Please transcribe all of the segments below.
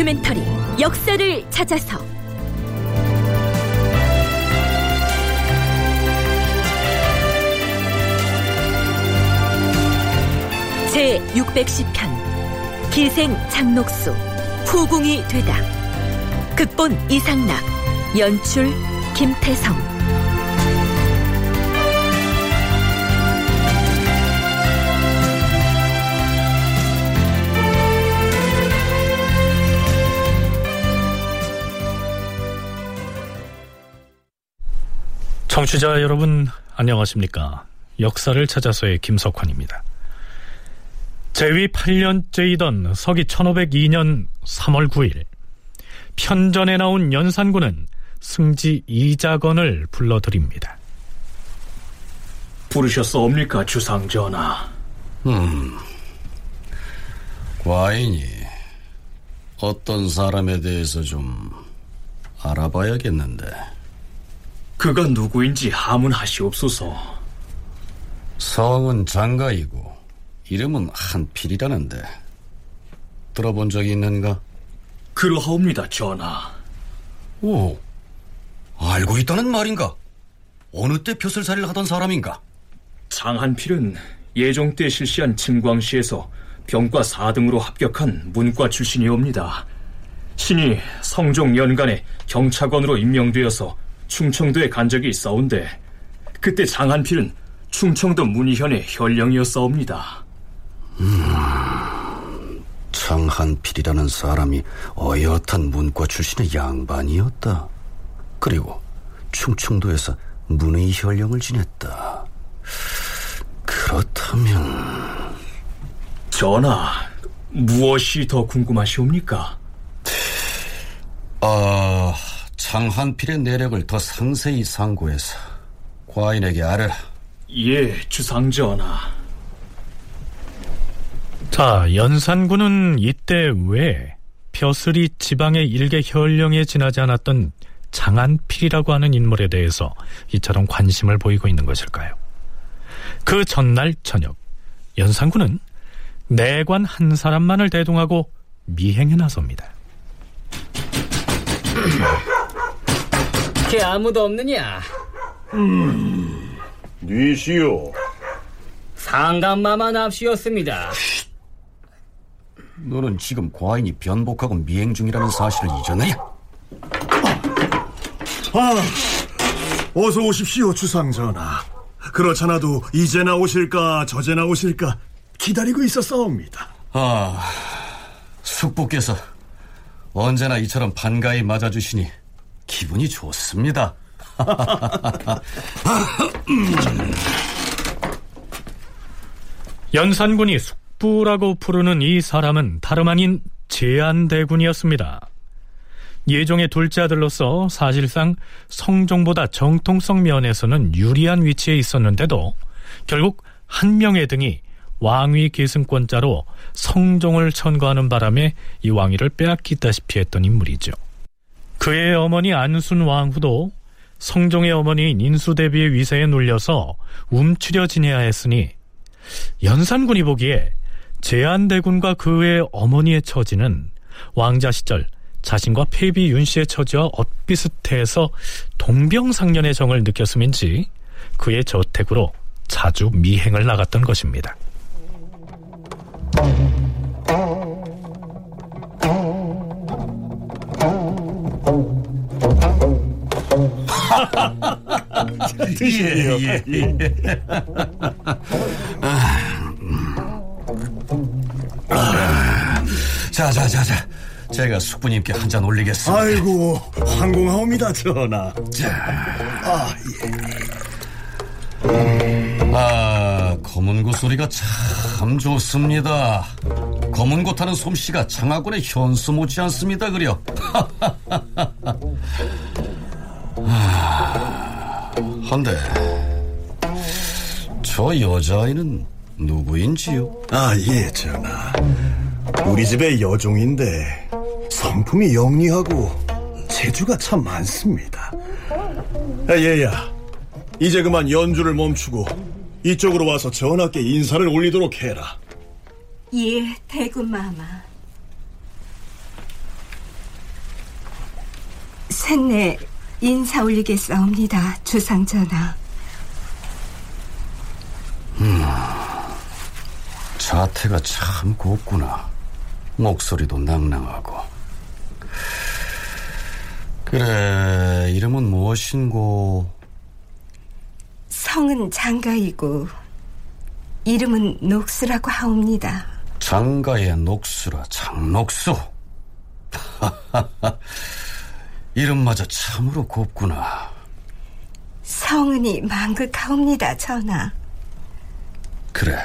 다큐멘터리 역사를 찾아서. 제 610편 기생 장록수 후궁이 되다. 극본 이상락 연출 김태성 청취자 여러분 안녕하십니까? 역사를 찾아서의 김석환입니다. 재위 8년째이던 서기 1502년 3월 9일 편전에 나온 연산군은 승지 이자건을 불러드립니다. 부르셨사옵니까 주상전하? 과인이 어떤 사람에 대해서 좀 알아봐야겠는데 그가 누구인지 하문하시옵소서 성은 장가이고 이름은 한필이라는데 들어본 적이 있는가? 그러하옵니다 전하 오, 알고 있다는 말인가? 어느 때 벼슬살이를 하던 사람인가? 장한필은 예종 때 실시한 증광시에서 병과 4등으로 합격한 문과 출신이옵니다 신이 성종 연간에 경차관으로 임명되어서 충청도에 간 적이 있사온데 그때 장한필은 충청도 문희현의 현령이었사옵니다 장한필이라는 사람이 어엿한 문과 출신의 양반이었다. 그리고 충청도에서 문의 혈령을 지냈다. 그렇다면 전하 무엇이 더 궁금하시옵니까? 아 장한필의 내력을 더 상세히 상고해서 과인에게 알아라. 예 주상전하 자 연산군은 이때 왜 벼슬이 지방의 일개 현령에 지나지 않았던 장한필이라고 하는 인물에 대해서 이처럼 관심을 보이고 있는 것일까요? 그 전날 저녁 연산군은 내관 한 사람만을 대동하고 미행에 나섭니다. 걔 아무도 없느냐? 니시오. 상감마만 앞시였습니다. 너는 지금 과인이 변복하고 미행 중이라는 사실을 잊었느냐? 아, 어서 오십시오, 주상전하. 그렇잖아도 이제나 오실까 저제나 오실까 기다리고 있었사옵니다. 아, 숙부께서 언제나 이처럼 반가이 맞아주시니 기분이 좋습니다. 연산군이 숙부라고 부르는 이 사람은 다름 아닌 제안대군이었습니다. 예종의 둘째 아들로서 사실상 성종보다 정통성 면에서는 유리한 위치에 있었는데도 결국 한명의 등이 왕위 계승권자로 성종을 천거하는 바람에 이 왕위를 빼앗기다시피 했던 인물이죠. 그의 어머니 안순 왕후도 성종의 어머니인 인수대비의 위세에 눌려서 움츠려 지내야 했으니 연산군이 보기에 제한대군과 그의 어머니의 처지는 왕자 시절 자신과 폐비 윤씨의 처지와 엇비슷해서 동병상련의 정을 느꼈음인지 그의 저택으로 자주 미행을 나갔던 것입니다. 예, 예, 예. 자, 자, 자, 자. 제가 숙부님께 한 잔 올리겠습니다. 아이고, 황공하옵니다, 전하. 아, 예. 아, 검은 구 소리가 참참 좋습니다. 검은 고 타는 솜씨가 장하군의 현수 못지 않습니다, 그려. 하, 한데, 저 여자아이는 누구인지요? 아, 예, 전하. 우리 집의 여종인데 성품이 영리하고 재주가 참 많습니다. 아, 얘야, 이제 그만 연주를 멈추고 이쪽으로 와서 전하께 인사를 올리도록 해라. 예, 대구마마. 셋내 인사 올리겠사옵니다, 주상전하. 음, 자태가 참 곱구나. 목소리도 낭낭하고. 그래, 이름은 무엇인고? 성은 장가이고 이름은 녹수라고 하옵니다. 장가의 녹수라 장녹수. 이름마저 참으로 곱구나. 성은이 망극하옵니다, 전하. 그래.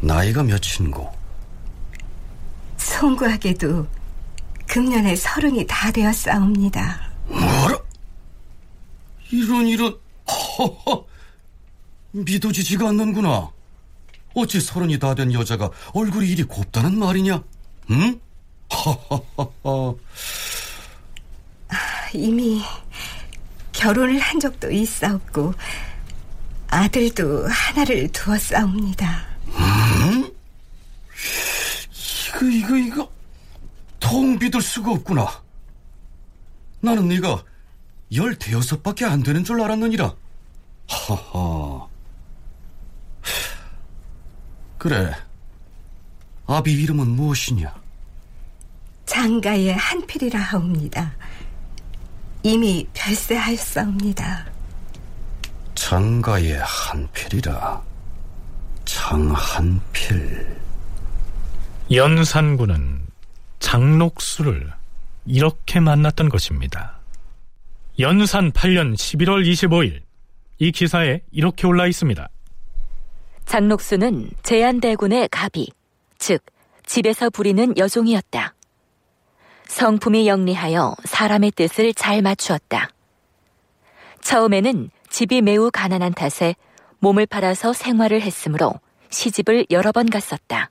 나이가 몇인고? 송구하게도 금년에 서른이 다 되었사옵니다. 뭐라? 이런 이런 허허 믿어지지가 않는구나. 어찌 서른이 다 된 여자가 얼굴이 이리 곱다는 말이냐? 응? 허허허허. 이미 결혼을 한 적도 있사옵고 아들도 하나를 두었사옵니다. 음? 이거 이거 이거 통 믿을 수가 없구나. 나는 네가 열대여섯밖에 안 되는 줄 알았느니라. 하하. 그래. 아비 이름은 무엇이냐? 장가의 한필이라 하옵니다. 이미 별세하였사옵니다. 장가의 한필이라. 장한필. 연산군은 장록수를 이렇게 만났던 것입니다. 연산 8년 11월 25일 이 기사에 이렇게 올라 있습니다. 장록수는 제한대군의 가비, 즉 집에서 부리는 여종이었다. 성품이 영리하여 사람의 뜻을 잘 맞추었다. 처음에는 집이 매우 가난한 탓에 몸을 팔아서 생활을 했으므로 시집을 여러 번 갔었다.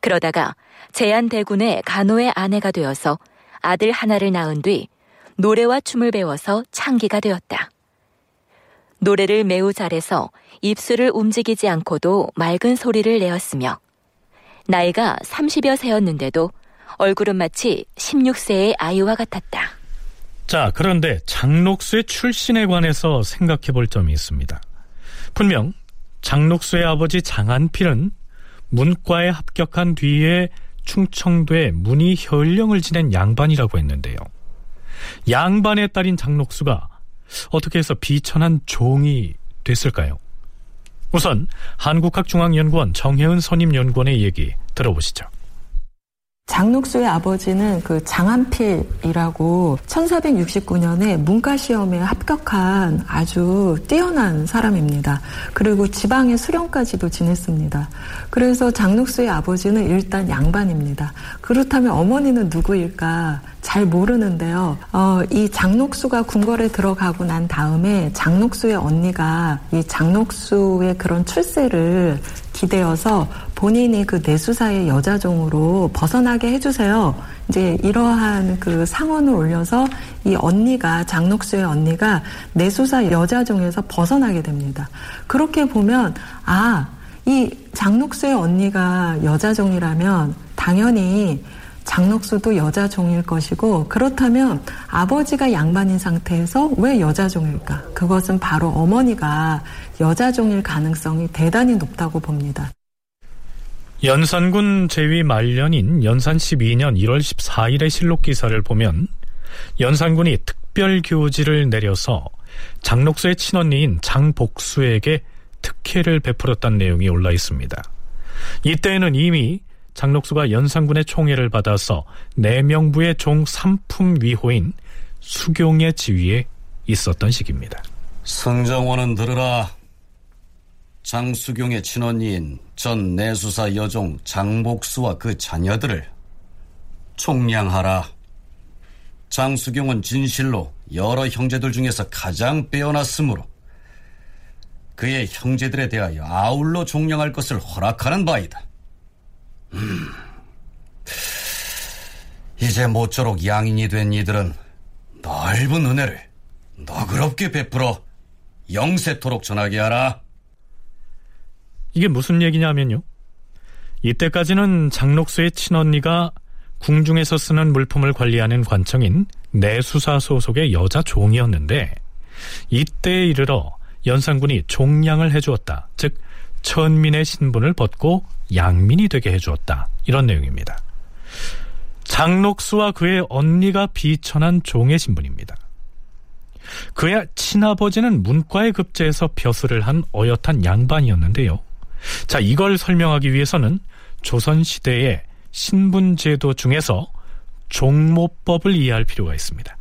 그러다가 제한대군의 간호의 아내가 되어서 아들 하나를 낳은 뒤 노래와 춤을 배워서 창기가 되었다. 노래를 매우 잘해서 입술을 움직이지 않고도 맑은 소리를 내었으며 나이가 30여 세였는데도 얼굴은 마치 16세의 아이와 같았다. 자, 그런데 장록수의 출신에 관해서 생각해 볼 점이 있습니다. 분명 장록수의 아버지 장한필은 문과에 합격한 뒤에 충청도에 문희 혈령을 지낸 양반이라고 했는데요. 양반의 딸인 장록수가 어떻게 해서 비천한 종이 됐을까요? 우선 한국학중앙연구원 정혜은 선임연구원의 얘기 들어보시죠. 장록수의 아버지는 그 장한필이라고 1469년에 문과 시험에 합격한 아주 뛰어난 사람입니다. 그리고 지방의 수령까지도 지냈습니다. 그래서 장록수의 아버지는 일단 양반입니다. 그렇다면 어머니는 누구일까? 잘 모르는데요. 어, 이 장록수가 궁궐에 들어가고 난 다음에 장록수의 언니가 이 장록수의 그런 출세를 기대어서 본인이 그 내수사의 여자종으로 벗어나게 해주세요. 이제 이러한 그 상언을 올려서 이 언니가 장록수의 언니가 내수사 여자종에서 벗어나게 됩니다. 그렇게 보면 아, 이 장록수의 언니가 여자종이라면 당연히 장록수도 여자 종일 것이고 그렇다면 아버지가 양반인 상태에서 왜 여자 종일까? 그것은 바로 어머니가 여자 종일 가능성이 대단히 높다고 봅니다. 연산군 제위 말년인 연산 12년 1월 14일의 실록 기사를 보면 연산군이 특별 교지를 내려서 장록수의 친언니인 장복수에게 특혜를 베풀었다는 내용이 올라 있습니다. 이때에는 이미 장록수가 연산군의 총애를 받아서 내명부의 종 3품 위호인 수경의 지위에 있었던 시기입니다. 성정원은 들으라. 장수경의 친언니인 전 내수사 여종 장복수와 그 자녀들을 총량하라. 장수경은 진실로 여러 형제들 중에서 가장 빼어났으므로 그의 형제들에 대하여 아울러 종량할 것을 허락하는 바이다. 음. 이제 모쪼록 양인이 된 이들은 넓은 은혜를 너그럽게 베풀어 영세토록 전하게 하라. 이게 무슨 얘기냐면요. 이때까지는 장록수의 친언니가 궁중에서 쓰는 물품을 관리하는 관청인 내수사 소속의 여자 종이었는데 이때에 이르러 연산군이 종량을 해주었다. 즉 천민의 신분을 벗고 양민이 되게 해주었다. 이런 내용입니다. 장록수와 그의 언니가 비천한 종의 신분입니다. 그의 친아버지는 문과에 급제해서 벼슬을 한 어엿한 양반이었는데요. 자, 이걸 설명하기 위해서는 조선시대의 신분제도 중에서 종모법을 이해할 필요가 있습니다.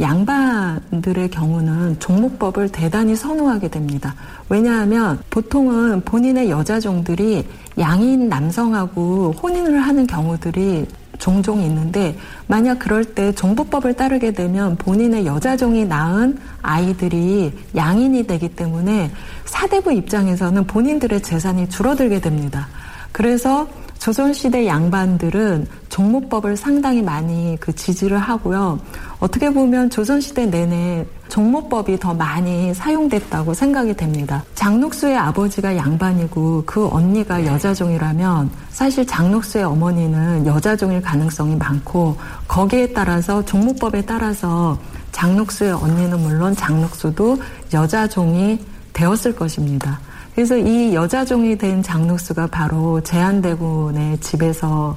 양반들의 경우는 종목법을 대단히 선호하게 됩니다. 왜냐하면 보통은 본인의 여자종들이 양인 남성하고 혼인을 하는 경우들이 종종 있는데 만약 그럴 때 종부법을 따르게 되면 본인의 여자종이 낳은 아이들이 양인이 되기 때문에 사대부 입장에서는 본인들의 재산이 줄어들게 됩니다. 그래서 조선시대 양반들은 종목법을 상당히 많이 그 지지를 하고요. 어떻게 보면 조선시대 내내 종목법이 더 많이 사용됐다고 생각이 됩니다. 장록수의 아버지가 양반이고 그 언니가 여자종이라면 사실 장록수의 어머니는 여자종일 가능성이 많고 거기에 따라서 종목법에 따라서 장록수의 언니는 물론 장록수도 여자종이 되었을 것입니다. 그래서 이 여자종이 된 장록수가 바로 제한대군의 집에서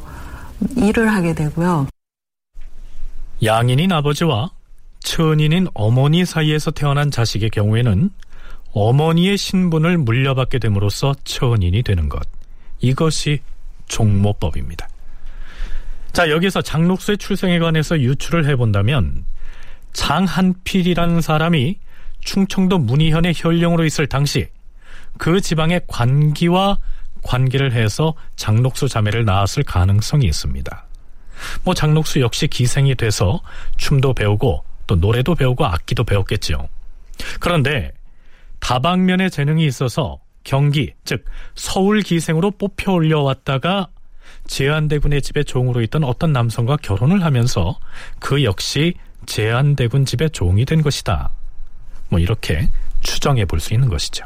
일을 하게 되고요. 양인인 아버지와 천인인 어머니 사이에서 태어난 자식의 경우에는 어머니의 신분을 물려받게 됨으로써 천인이 되는 것. 이것이 종모법입니다. 자, 여기서 장록수의 출생에 관해서 유추를 해본다면 장한필이라는 사람이 충청도 문희현의 혈령으로 있을 당시 그 지방의 관기와 관계를 해서 장록수 자매를 낳았을 가능성이 있습니다. 뭐 장록수 역시 기생이 돼서 춤도 배우고 또 노래도 배우고 악기도 배웠겠죠. 그런데 다방면의 재능이 있어서 경기, 즉 서울 기생으로 뽑혀 올려왔다가 제한대군의 집에 종으로 있던 어떤 남성과 결혼을 하면서 그 역시 제한대군 집의 종이 된 것이다. 뭐 이렇게 추정해 볼 수 있는 것이죠.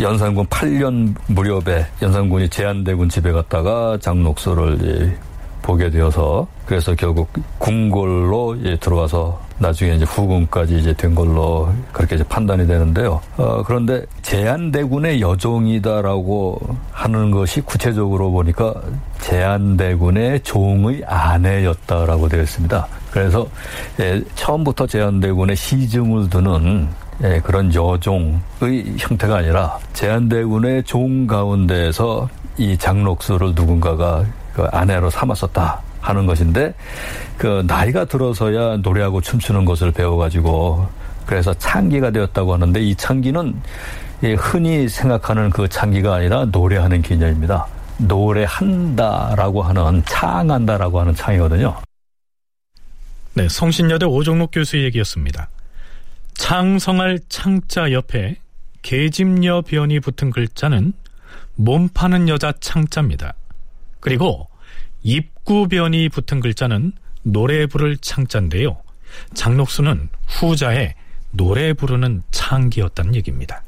연산군 8년 무렵에 연산군이 제한대군 집에 갔다가 장록수를 보게 되어서 그래서 결국 궁궐로 들어와서 나중에 이제 후궁까지 이제 된 걸로 그렇게 이제 판단이 되는데요. 어, 그런데 제한대군의 여종이다라고 하는 것이 구체적으로 보니까 제한대군의 종의 아내였다라고 되어 있습니다. 그래서 예, 처음부터 제한대군의 시중을 두는 예, 그런 여종의 형태가 아니라 제한대군의 종 가운데에서 이 장록수를 누군가가 그 아내로 삼았었다 하는 것인데 그 나이가 들어서야 노래하고 춤추는 것을 배워가지고 그래서 창기가 되었다고 하는데 이 창기는 흔히 생각하는 그 창기가 아니라 노래하는 개념입니다. 노래한다라고 하는 창한다라고 하는 창이거든요. 네, 성신여대 오종록 교수의 얘기였습니다. 창성할 창자 옆에 계집녀 변이 붙은 글자는 몸 파는 여자 창자입니다. 그리고 입구 변이 붙은 글자는 노래 부를 창자인데요. 장록수는 후자에 노래 부르는 창기였다는 얘기입니다.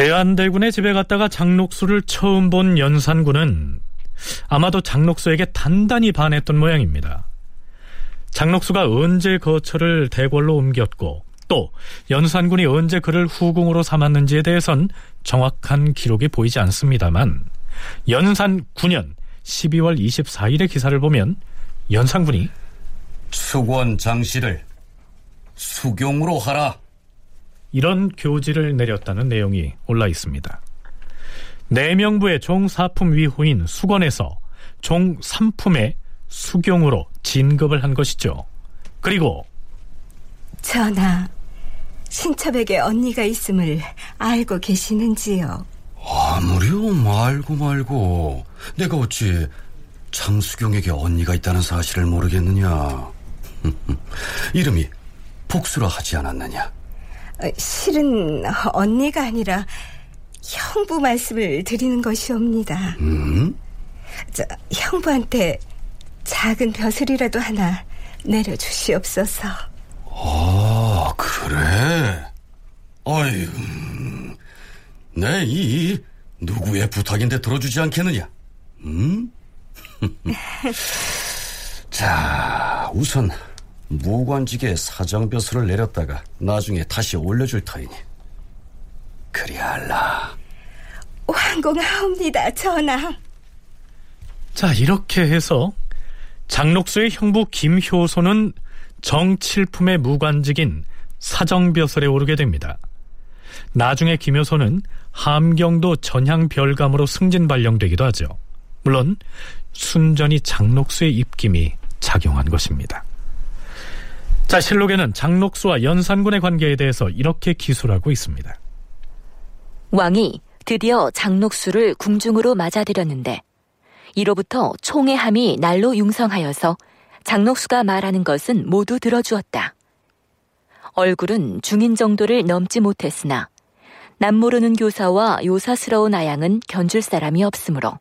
제한대군의 집에 갔다가 장록수를 처음 본 연산군은 아마도 장록수에게 단단히 반했던 모양입니다. 장록수가 언제 거처를 대궐로 옮겼고 또 연산군이 언제 그를 후궁으로 삼았는지에 대해선 정확한 기록이 보이지 않습니다만 연산 9년 12월 24일의 기사를 보면 연산군이 수권 장씨를 수경으로 하라 이런 교지를 내렸다는 내용이 올라 있습니다. 내명부의 종사품 위호인 수건에서 종삼품의 수경으로 진급을 한 것이죠. 그리고 전하, 신첩에게 언니가 있음을 알고 계시는지요? 아무렴 말고 말고 내가 어찌 장수경에게 언니가 있다는 사실을 모르겠느냐 이름이 복수라 하지 않았느냐 어, 실은 언니가 아니라 형부 말씀을 드리는 것이옵니다. 음? 저, 형부한테 작은 벼슬이라도 하나 내려주시옵소서. 아 그래 아이고 내이 누구의 부탁인데 들어주지 않겠느냐 음? 자 우선 무관직에 사정벼슬을 내렸다가 나중에 다시 올려줄 터이니 그리 알라 황공하옵니다, 전하. 자 이렇게 해서 장록수의 형부 김효소는 정칠품의 무관직인 사정벼슬에 오르게 됩니다. 나중에 김효소는 함경도 전향별감으로 승진 발령되기도 하죠. 물론 순전히 장록수의 입김이 작용한 것입니다. 자, 실록에는 장록수와 연산군의 관계에 대해서 이렇게 기술하고 있습니다. 왕이 드디어 장록수를 궁중으로 맞아들였는데 이로부터 총의 함이 날로 융성하여서 장록수가 말하는 것은 모두 들어주었다. 얼굴은 중인 정도를 넘지 못했으나 남모르는 교사와 요사스러운 아양은 견줄 사람이 없으므로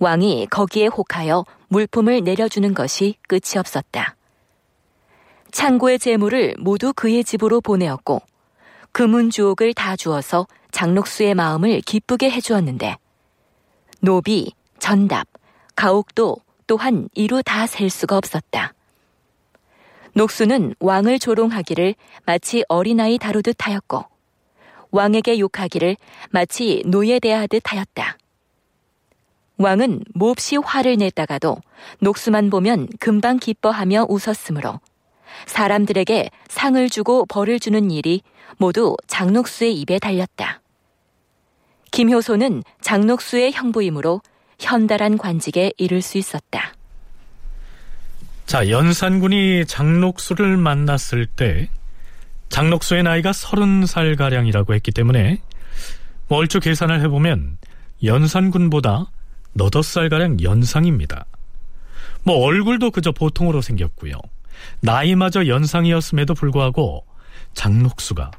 왕이 거기에 혹하여 물품을 내려주는 것이 끝이 없었다. 창고의 재물을 모두 그의 집으로 보내었고 금은 주옥을 다 주어서 장록수의 마음을 기쁘게 해주었는데 노비, 전답, 가옥도 또한 이루 다 셀 수가 없었다. 녹수는 왕을 조롱하기를 마치 어린아이 다루듯 하였고 왕에게 욕하기를 마치 노예 대하듯 하였다. 왕은 몹시 화를 냈다가도 녹수만 보면 금방 기뻐하며 웃었으므로 사람들에게 상을 주고 벌을 주는 일이 모두 장녹수의 입에 달렸다. 김효소는 장녹수의 형부이므로 현달한 관직에 이를 수 있었다. 자, 연산군이 장록수를 만났을 때 장록수의 나이가 서른 살 가량이라고 했기 때문에 뭐 얼추 계산을 해보면 연산군보다 너덟 살 가량 연상입니다. 뭐 얼굴도 그저 보통으로 생겼고요. 나이마저 연상이었음에도 불구하고 장록수가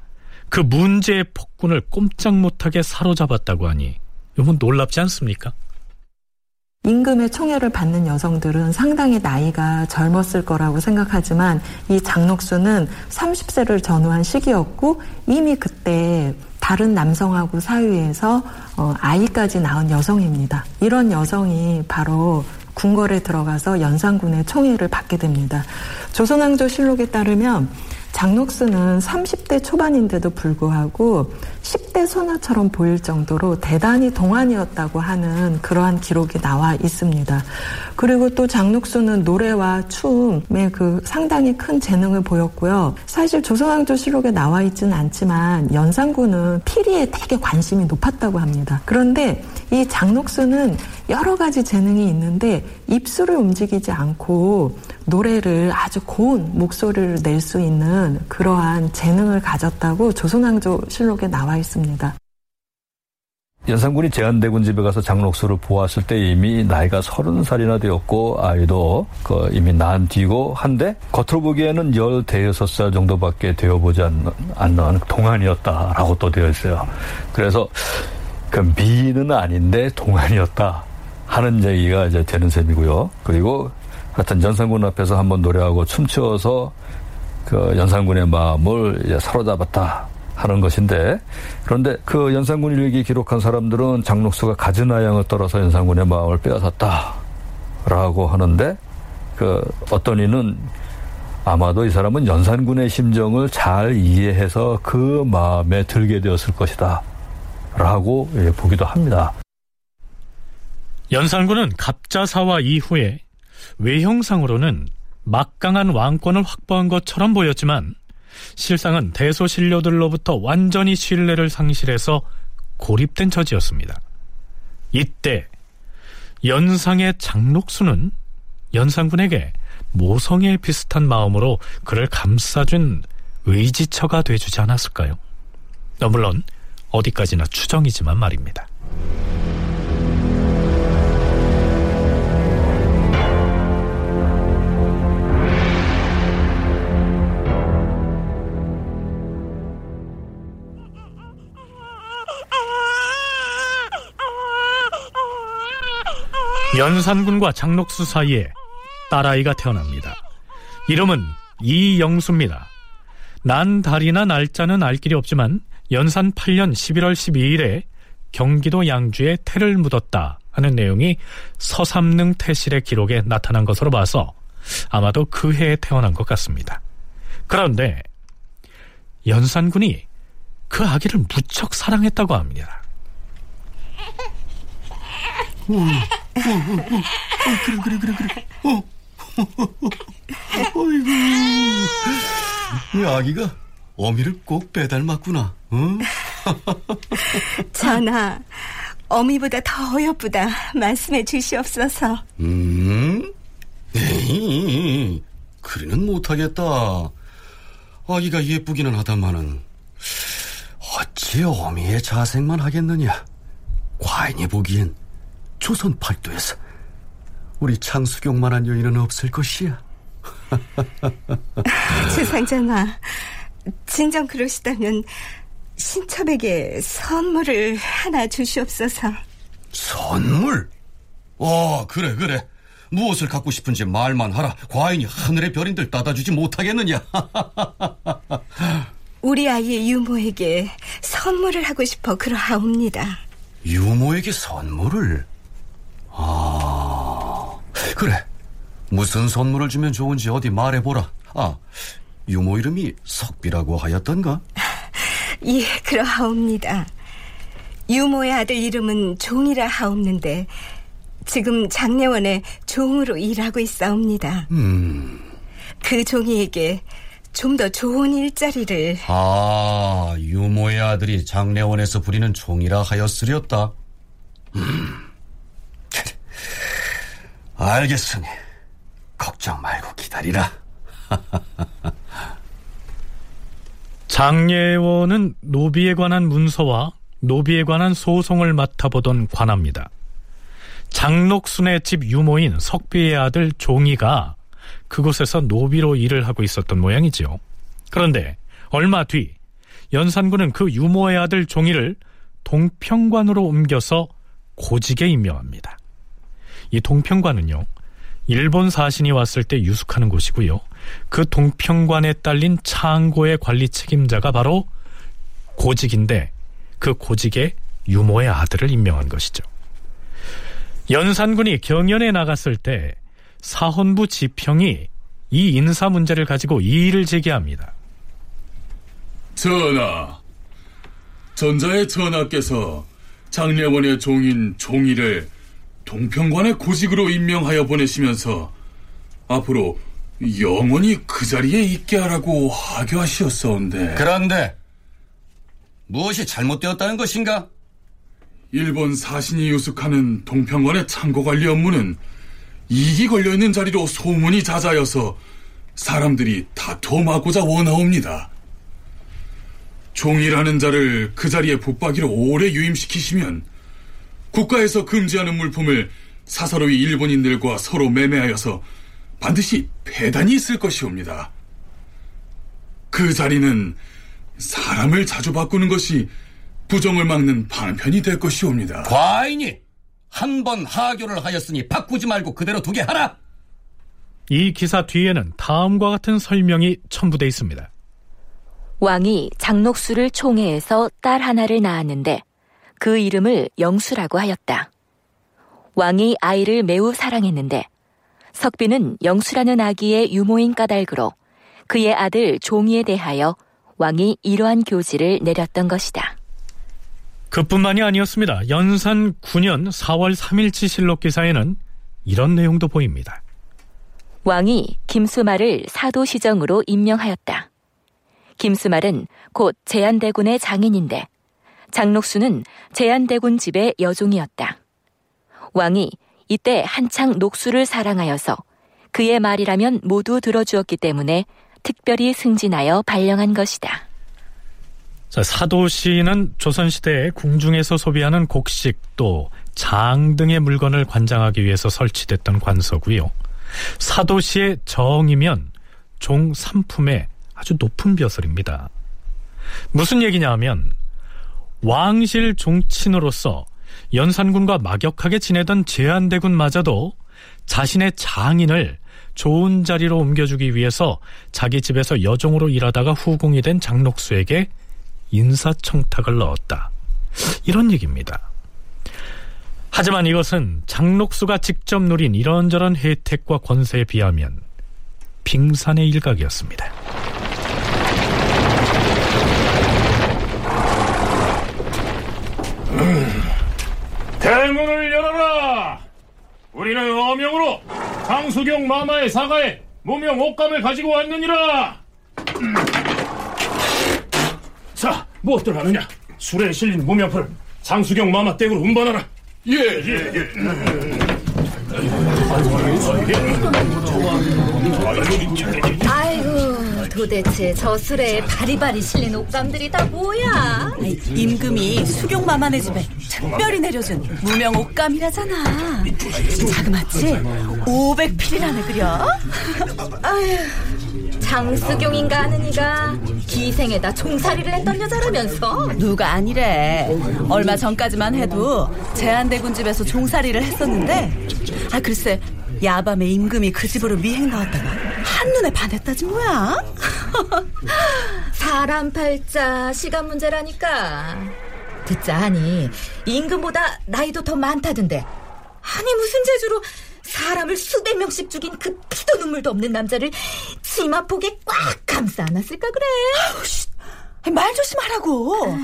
그 문제의 폭군을 꼼짝 못하게 사로잡았다고 하니 이건 놀랍지 않습니까? 임금의 총애를 받는 여성들은 상당히 나이가 젊었을 거라고 생각하지만 이 장록수는 30세를 전후한 시기였고 이미 그때 다른 남성하고 사위에서 어, 아이까지 낳은 여성입니다. 이런 여성이 바로 궁궐에 들어가서 연산군의 총애를 받게 됩니다. 조선왕조 실록에 따르면 장녹수는 30대 초반인데도 불구하고 10대 소녀처럼 보일 정도로 대단히 동안이었다고 하는 그러한 기록이 나와 있습니다. 그리고 또 장녹수는 노래와 춤에 그 상당히 큰 재능을 보였고요. 사실 조선왕조 실록에 나와 있지는 않지만 연산군은 피리에 되게 관심이 높았다고 합니다. 그런데 이 장녹수는 여러 가지 재능이 있는데 입술을 움직이지 않고 노래를 아주 고운 목소리를 낼 수 있는 그러한 재능을 가졌다고 조선왕조 실록에 나와 있습니다. 연산군이 제한대군 집에 가서 장록수를 보았을 때 이미 나이가 서른 살이나 되었고 아이도 그 이미 낳은 뒤고 한데 겉으로 보기에는 열 대여섯 살 정도밖에 되어보지 않는, 않는 동안이었다라고 또 되어 있어요. 그래서 그 미인은 아닌데 동안이었다 하는 얘기가 이제 되는 셈이고요. 그리고 하여튼 연산군 앞에서 한번 노래하고 춤추어서 그 연산군의 마음을 사로잡았다. 하는 것인데 그런데 그 연산군 일기 기록한 사람들은 장록수가 가진 아양을 떨어서 연산군의 마음을 빼앗았다라고 하는데 그 어떤 이는 아마도 이 사람은 연산군의 심정을 잘 이해해서 그 마음에 들게 되었을 것이다 라고 예, 보기도 합니다. 연산군은 갑자사와 이후에 외형상으로는 막강한 왕권을 확보한 것처럼 보였지만 실상은 대소신료들로부터 완전히 신뢰를 상실해서 고립된 처지였습니다. 이때 연상의 장록수는 연산군에게 모성애 비슷한 마음으로 그를 감싸준 의지처가 돼주지 않았을까요? 어, 물론 어디까지나 추정이지만 말입니다. 연산군과 장록수 사이에 딸아이가 태어납니다. 이름은 이영수입니다. 난 달이나 날짜는 알 길이 없지만 연산 8년 11월 12일에 경기도 양주에 태를 묻었다 하는 내용이 서삼능 태실의 기록에 나타난 것으로 봐서 아마도 그 해에 태어난 것 같습니다. 그런데 연산군이 그 아기를 무척 사랑했다고 합니다. 어, 어, 어, 어, 그래, 그래, 그래, 그래. 어. 어이구. 이 아기가 어미를 꼭 빼닮았구나. 응? 전하, 어미보다 더 어여쁘다 말씀해 주시옵소서. 음? 에이, 그리는 못하겠다. 아기가 예쁘기는 하다마는 어찌 어미의 자생만 하겠느냐. 과인이 보기엔 조선 팔도에서 우리 창수경만한 여인은 없을 것이야. 주상전하, 진정 그러시다면 신첩에게 선물을 하나 주시옵소서. 선물? 어, 그래, 그래. 무엇을 갖고 싶은지 말만 하라. 과인이 하늘의 별인들 따다주지 못하겠느냐. 우리 아이의 유모에게 선물을 하고 싶어 그러하옵니다. 유모에게 선물을? 아, 그래. 무슨 선물을 주면 좋은지 어디 말해보라. 아, 유모 이름이 석비라고 하였던가? 예, 그러하옵니다. 유모의 아들 이름은 종이라 하옵는데 지금 장례원에 종으로 일하고 있사옵니다. 음. 그 종이에게 좀 더 좋은 일자리를 아, 유모의 아들이 장례원에서 부리는 종이라 하였으렸다. 음. 알겠으니 걱정 말고 기다리라. 장례원은 노비에 관한 문서와 노비에 관한 소송을 맡아보던 관합니다. 장록순의 집 유모인 석비의 아들 종이가 그곳에서 노비로 일을 하고 있었던 모양이지요. 그런데 얼마 뒤 연산군은 그 유모의 아들 종이를 동평관으로 옮겨서 고직에 임명합니다. 이 동평관은요, 일본 사신이 왔을 때 유숙하는 곳이고요. 그 동평관에 딸린 창고의 관리 책임자가 바로 고직인데 그 고직에 유모의 아들을 임명한 것이죠. 연산군이 경연에 나갔을 때 사헌부 지평이 이 인사 문제를 가지고 이의를 제기합니다. 전하, 전자의 전하께서 장례원의 종인 종이를 동평관의 고직으로 임명하여 보내시면서 앞으로 영원히 그 자리에 있게 하라고 하교하시었사온데 그런데 무엇이 잘못되었다는 것인가? 일본 사신이 유숙하는 동평관의 창고 관리 업무는 이익이 걸려있는 자리로 소문이 잦아여서 사람들이 다투어마고자 원하옵니다. 종이라는 자를 그 자리에 붙박이로 오래 유임시키시면 국가에서 금지하는 물품을 사사로이 일본인들과 서로 매매하여서 반드시 폐단이 있을 것이옵니다. 그 자리는 사람을 자주 바꾸는 것이 부정을 막는 방편이 될 것이옵니다. 과인이 한 번 하교를 하였으니 바꾸지 말고 그대로 두게 하라. 이 기사 뒤에는 다음과 같은 설명이 첨부되어 있습니다. 왕이 장록수를 총애해서 딸 하나를 낳았는데 그 이름을 영수라고 하였다. 왕이 아이를 매우 사랑했는데 석비는 영수라는 아기의 유모인 까닭으로 그의 아들 종이에 대하여 왕이 이러한 교지를 내렸던 것이다. 그뿐만이 아니었습니다. 연산 9년 4월 3일치 실록 기사에는 이런 내용도 보입니다. 왕이 김수말을 사도시정으로 임명하였다. 김수말은 곧 제한대군의 장인인데 장록수는 제한대군 집의 여종이었다. 왕이 이때 한창 녹수를 사랑하여서 그의 말이라면 모두 들어주었기 때문에 특별히 승진하여 발령한 것이다. 자, 사도시는 조선시대에 궁중에서 소비하는 곡식 또 장 등의 물건을 관장하기 위해서 설치됐던 관서고요. 사도시의 정이면 종 3품의 아주 높은 벼슬입니다. 무슨 얘기냐 하면 왕실 종친으로서 연산군과 막역하게 지내던 제한대군마저도 자신의 장인을 좋은 자리로 옮겨주기 위해서 자기 집에서 여종으로 일하다가 후궁이 된 장록수에게 인사청탁을 넣었다. 이런 얘기입니다. 하지만 이것은 장록수가 직접 누린 이런저런 혜택과 권세에 비하면 빙산의 일각이었습니다. 대문을 열어라! 우리는 어명으로 장수경 마마의 사가에 무명 옷감을 가지고 왔느니라! 자, 무엇들 하느냐? 술에 실린 무명풀 장수경 마마 댁으로 운반하라! 예, 예, 예. 아이고, 도대체 저 술에 바리바리 실린 옷감들이 다 뭐야? 임금이 수경마마네 집에 특별히 내려준 무명 옷감이라잖아. 자그마치 500필이라네 그려. 아휴, 장수경인가 하는 이가 기생에다 종살이를 했던 여자라면서? 누가 아니래. 얼마 전까지만 해도 제한대군 집에서 종살이를 했었는데, 아 글쎄 야밤에 임금이 그 집으로 미행 나왔다가 한눈에 반했다지 뭐야. 사람 팔자 시간 문제라니까. 듣자 하니 임금보다 나이도 더 많다던데. 아니 무슨 재주로 사람을 수백 명씩 죽인 그 피도 눈물도 없는 남자를 치마 폭에 꽉 감싸 안았을까 그래? 말 조심하라고.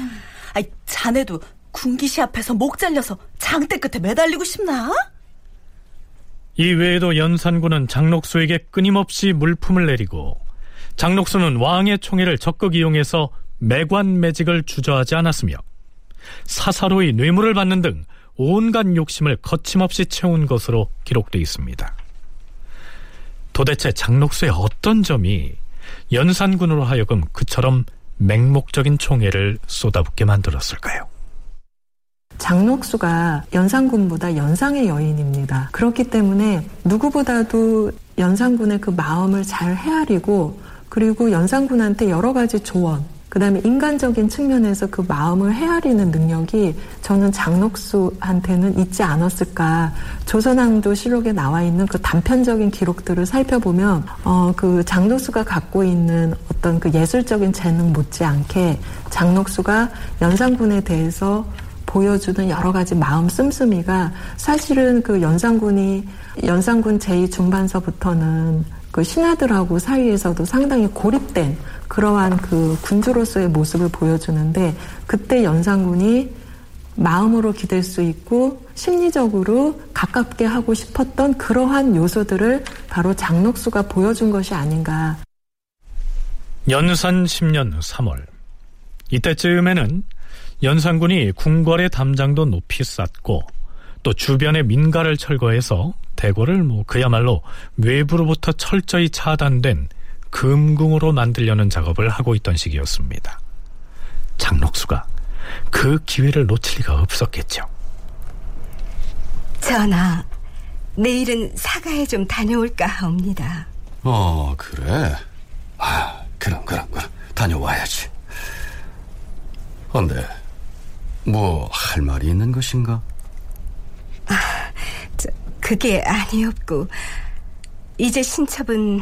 아이 자네도 군기시 앞에서 목 잘려서 장대 끝에 매달리고 싶나? 이 외에도 연산군은 장록수에게 끊임없이 물품을 내리고 장록수는 왕의 총애를 적극 이용해서 매관 매직을 주저하지 않았으며 사사로이 뇌물을 받는 등 온갖 욕심을 거침없이 채운 것으로 기록되어 있습니다. 도대체 장록수의 어떤 점이 연산군으로 하여금 그처럼 맹목적인 총애를 쏟아붓게 만들었을까요? 장록수가 연산군보다 연상의 여인입니다. 그렇기 때문에 누구보다도 연산군의 그 마음을 잘 헤아리고 그리고 연산군한테 여러 가지 조언, 그 다음에 인간적인 측면에서 그 마음을 헤아리는 능력이 저는 장록수한테는 있지 않았을까. 조선왕조 실록에 나와 있는 그 단편적인 기록들을 살펴보면, 어, 그 장록수가 갖고 있는 어떤 그 예술적인 재능 못지않게 장록수가 연산군에 대해서 보여주는 여러 가지 마음 씀씀이가 사실은 그 연산군이 연산군 제2 중반서부터는 그 신하들하고 사이에서도 상당히 고립된 그러한 그 군주로서의 모습을 보여주는데 그때 연산군이 마음으로 기댈 수 있고 심리적으로 가깝게 하고 싶었던 그러한 요소들을 바로 장록수가 보여준 것이 아닌가. 연산 10년 3월 이때쯤에는 연산군이 궁궐의 담장도 높이 쌓고 또 주변의 민가를 철거해서 대궐을 뭐 그야말로 외부로부터 철저히 차단된 금궁으로 만들려는 작업을 하고 있던 시기였습니다. 장록수가 그 기회를 놓칠 리가 없었겠죠. 전하, 내일은 사가에 좀 다녀올까 하옵니다. 어, 그래? 아, 그럼, 그럼, 그럼. 다녀와야지. 근데, 뭐, 할 말이 있는 것인가? 아, 저, 그게 아니었고, 이제 신첩은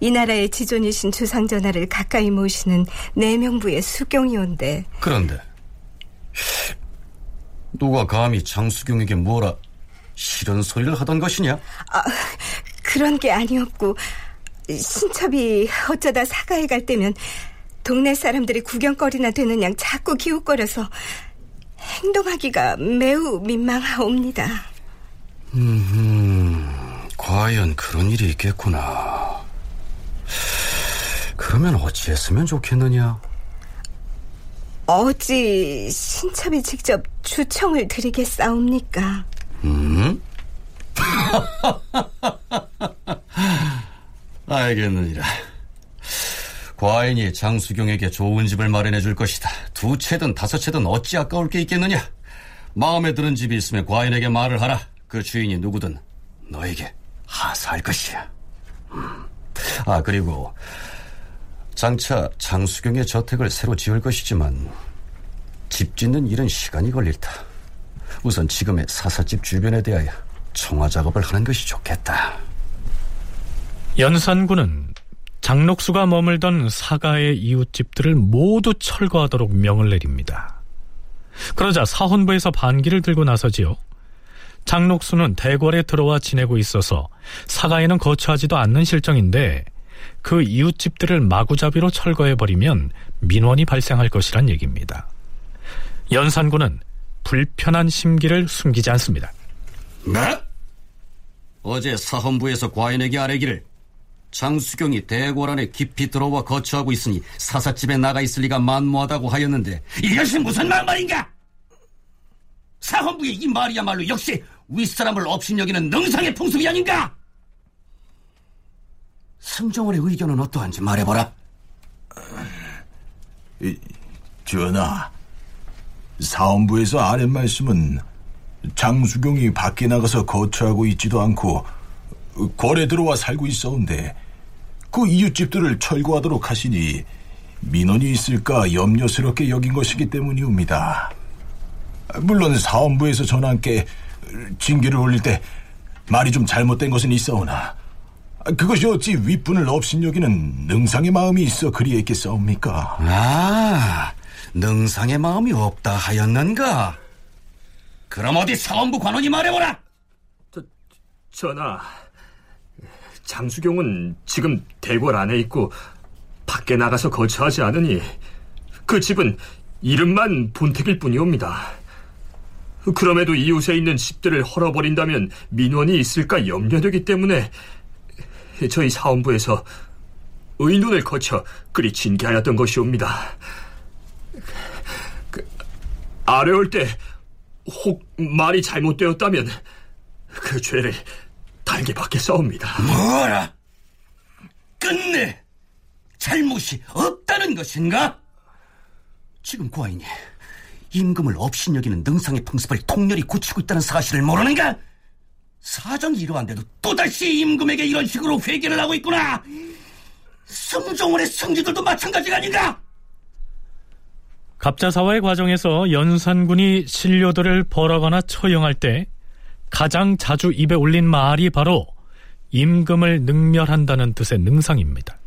이 나라의 지존이신 주상전하를 가까이 모시는 내명부의 수경이 온데. 그런데, 누가 감히 장수경에게 뭐라 싫은 소리를 하던 것이냐? 아, 그런 게 아니었고, 신첩이 어쩌다 사가에 갈 때면 동네 사람들이 구경거리나 되는 양 자꾸 기웃거려서 행동하기가 매우 민망하옵니다. 음, 과연 그런 일이 있겠구나. 그러면 어찌했으면 좋겠느냐? 어찌 신첩이 직접 주청을 드리겠사옵니까? 음? 알겠느니라. 과인이 장수경에게 좋은 집을 마련해 줄 것이다. 두 채든 다섯 채든 어찌 아까울 게 있겠느냐? 마음에 드는 집이 있으면 과인에게 말을 하라. 그 주인이 누구든 너에게 하사할 것이야. 음. 아, 그리고 장차 장수경의 저택을 새로 지을 것이지만 집 짓는 일은 시간이 걸릴 다 우선 지금의 사사집 주변에 대하여 청화 작업을 하는 것이 좋겠다. 연산군은 장록수가 머물던 사가의 이웃집들을 모두 철거하도록 명을 내립니다. 그러자 사헌부에서 반기를 들고 나서지요. 장록수는 대궐에 들어와 지내고 있어서 사가에는 거처하지도 않는 실정인데 그 이웃집들을 마구잡이로 철거해버리면 민원이 발생할 것이란 얘기입니다. 연산군은 불편한 심기를 숨기지 않습니다. 네? 어제 사헌부에서 과인에게 아뢰기를 장수경이 대궐 안에 깊이 들어와 거처하고 있으니 사사집에 나가 있을 리가 만무하다고 하였는데 이것이 무슨 말인가? 사헌부의 이 말이야말로 역시 윗사람을 업신여기는 능상의 풍습이 아닌가? 승정원의 의견은 어떠한지 말해보라. 전하, 사헌부에서 아랫 말씀은 장수경이 밖에 나가서 거처하고 있지도 않고 궐에 들어와 살고 있어온데 그 이웃집들을 철거하도록 하시니 민원이 있을까 염려스럽게 여긴 것이기 때문이옵니다. 물론 사헌부에서 전하께 징계를 올릴 때 말이 좀 잘못된 것은 있어오나 그것이 어찌 윗분을 업신여기는 능상의 마음이 있어 그리했겠사옵니까? 아, 능상의 마음이 없다 하였는가? 그럼 어디 사원부 관원이 말해보라! 전하, 장수경은 지금 대궐 안에 있고 밖에 나가서 거처하지 않으니 그 집은 이름만 본택일 뿐이옵니다. 그럼에도 이웃에 있는 집들을 헐어버린다면 민원이 있을까 염려되기 때문에 저희 사원부에서 의논을 거쳐 그리 징계하였던 것이옵니다. 그, 아래올 때 혹 말이 잘못되었다면 그 죄를 달게 받겠사옵니다. 뭐라? 끝내 잘못이 없다는 것인가? 지금 과인이 임금을 업신여기는 능상의 풍습을 통렬히 굳히고 있다는 사실을 모르는가? 사정이 이러한데도 또다시 임금에게 이런 식으로 회개를 하고 있구나! 승종원의 승지들도 마찬가지가 아닌가? 갑자사화의 과정에서 연산군이 신료들을 벌하거나 처형할 때 가장 자주 입에 올린 말이 바로 임금을 능멸한다는 뜻의 능상입니다.